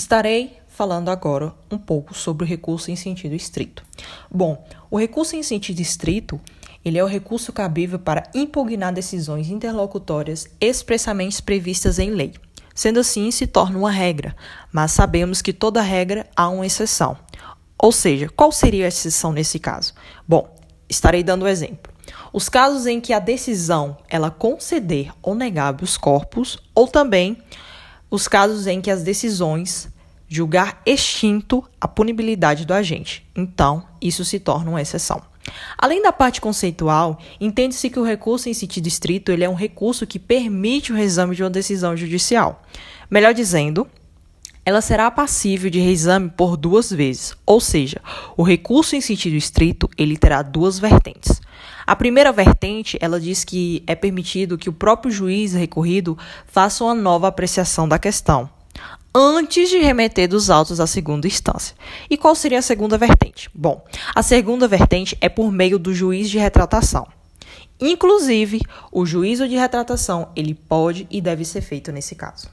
Estarei falando agora um pouco sobre o recurso em sentido estrito. Bom, o recurso em sentido estrito, ele é o recurso cabível para impugnar decisões interlocutórias expressamente previstas em lei. Sendo assim, se torna uma regra, mas sabemos que toda regra há uma exceção. Ou seja, qual seria a exceção nesse caso? Bom, estarei dando um exemplo. Os casos em que a decisão ela conceder ou negar habeas corpus, ou também os casos em que as decisões julgar extinto a punibilidade do agente. Então, isso se torna uma exceção. Além da parte conceitual, entende-se que o recurso em sentido estrito ele é um recurso que permite o reexame de uma decisão judicial. Melhor dizendo, ela será passível de reexame por duas vezes, ou seja, o recurso em sentido estrito ele terá duas vertentes. A primeira vertente, ela diz que é permitido que o próprio juiz recorrido faça uma nova apreciação da questão antes de remeter dos autos à segunda instância. E qual seria a segunda vertente? Bom, a segunda vertente é por meio do juiz de retratação. Inclusive, o juízo de retratação, ele pode e deve ser feito nesse caso.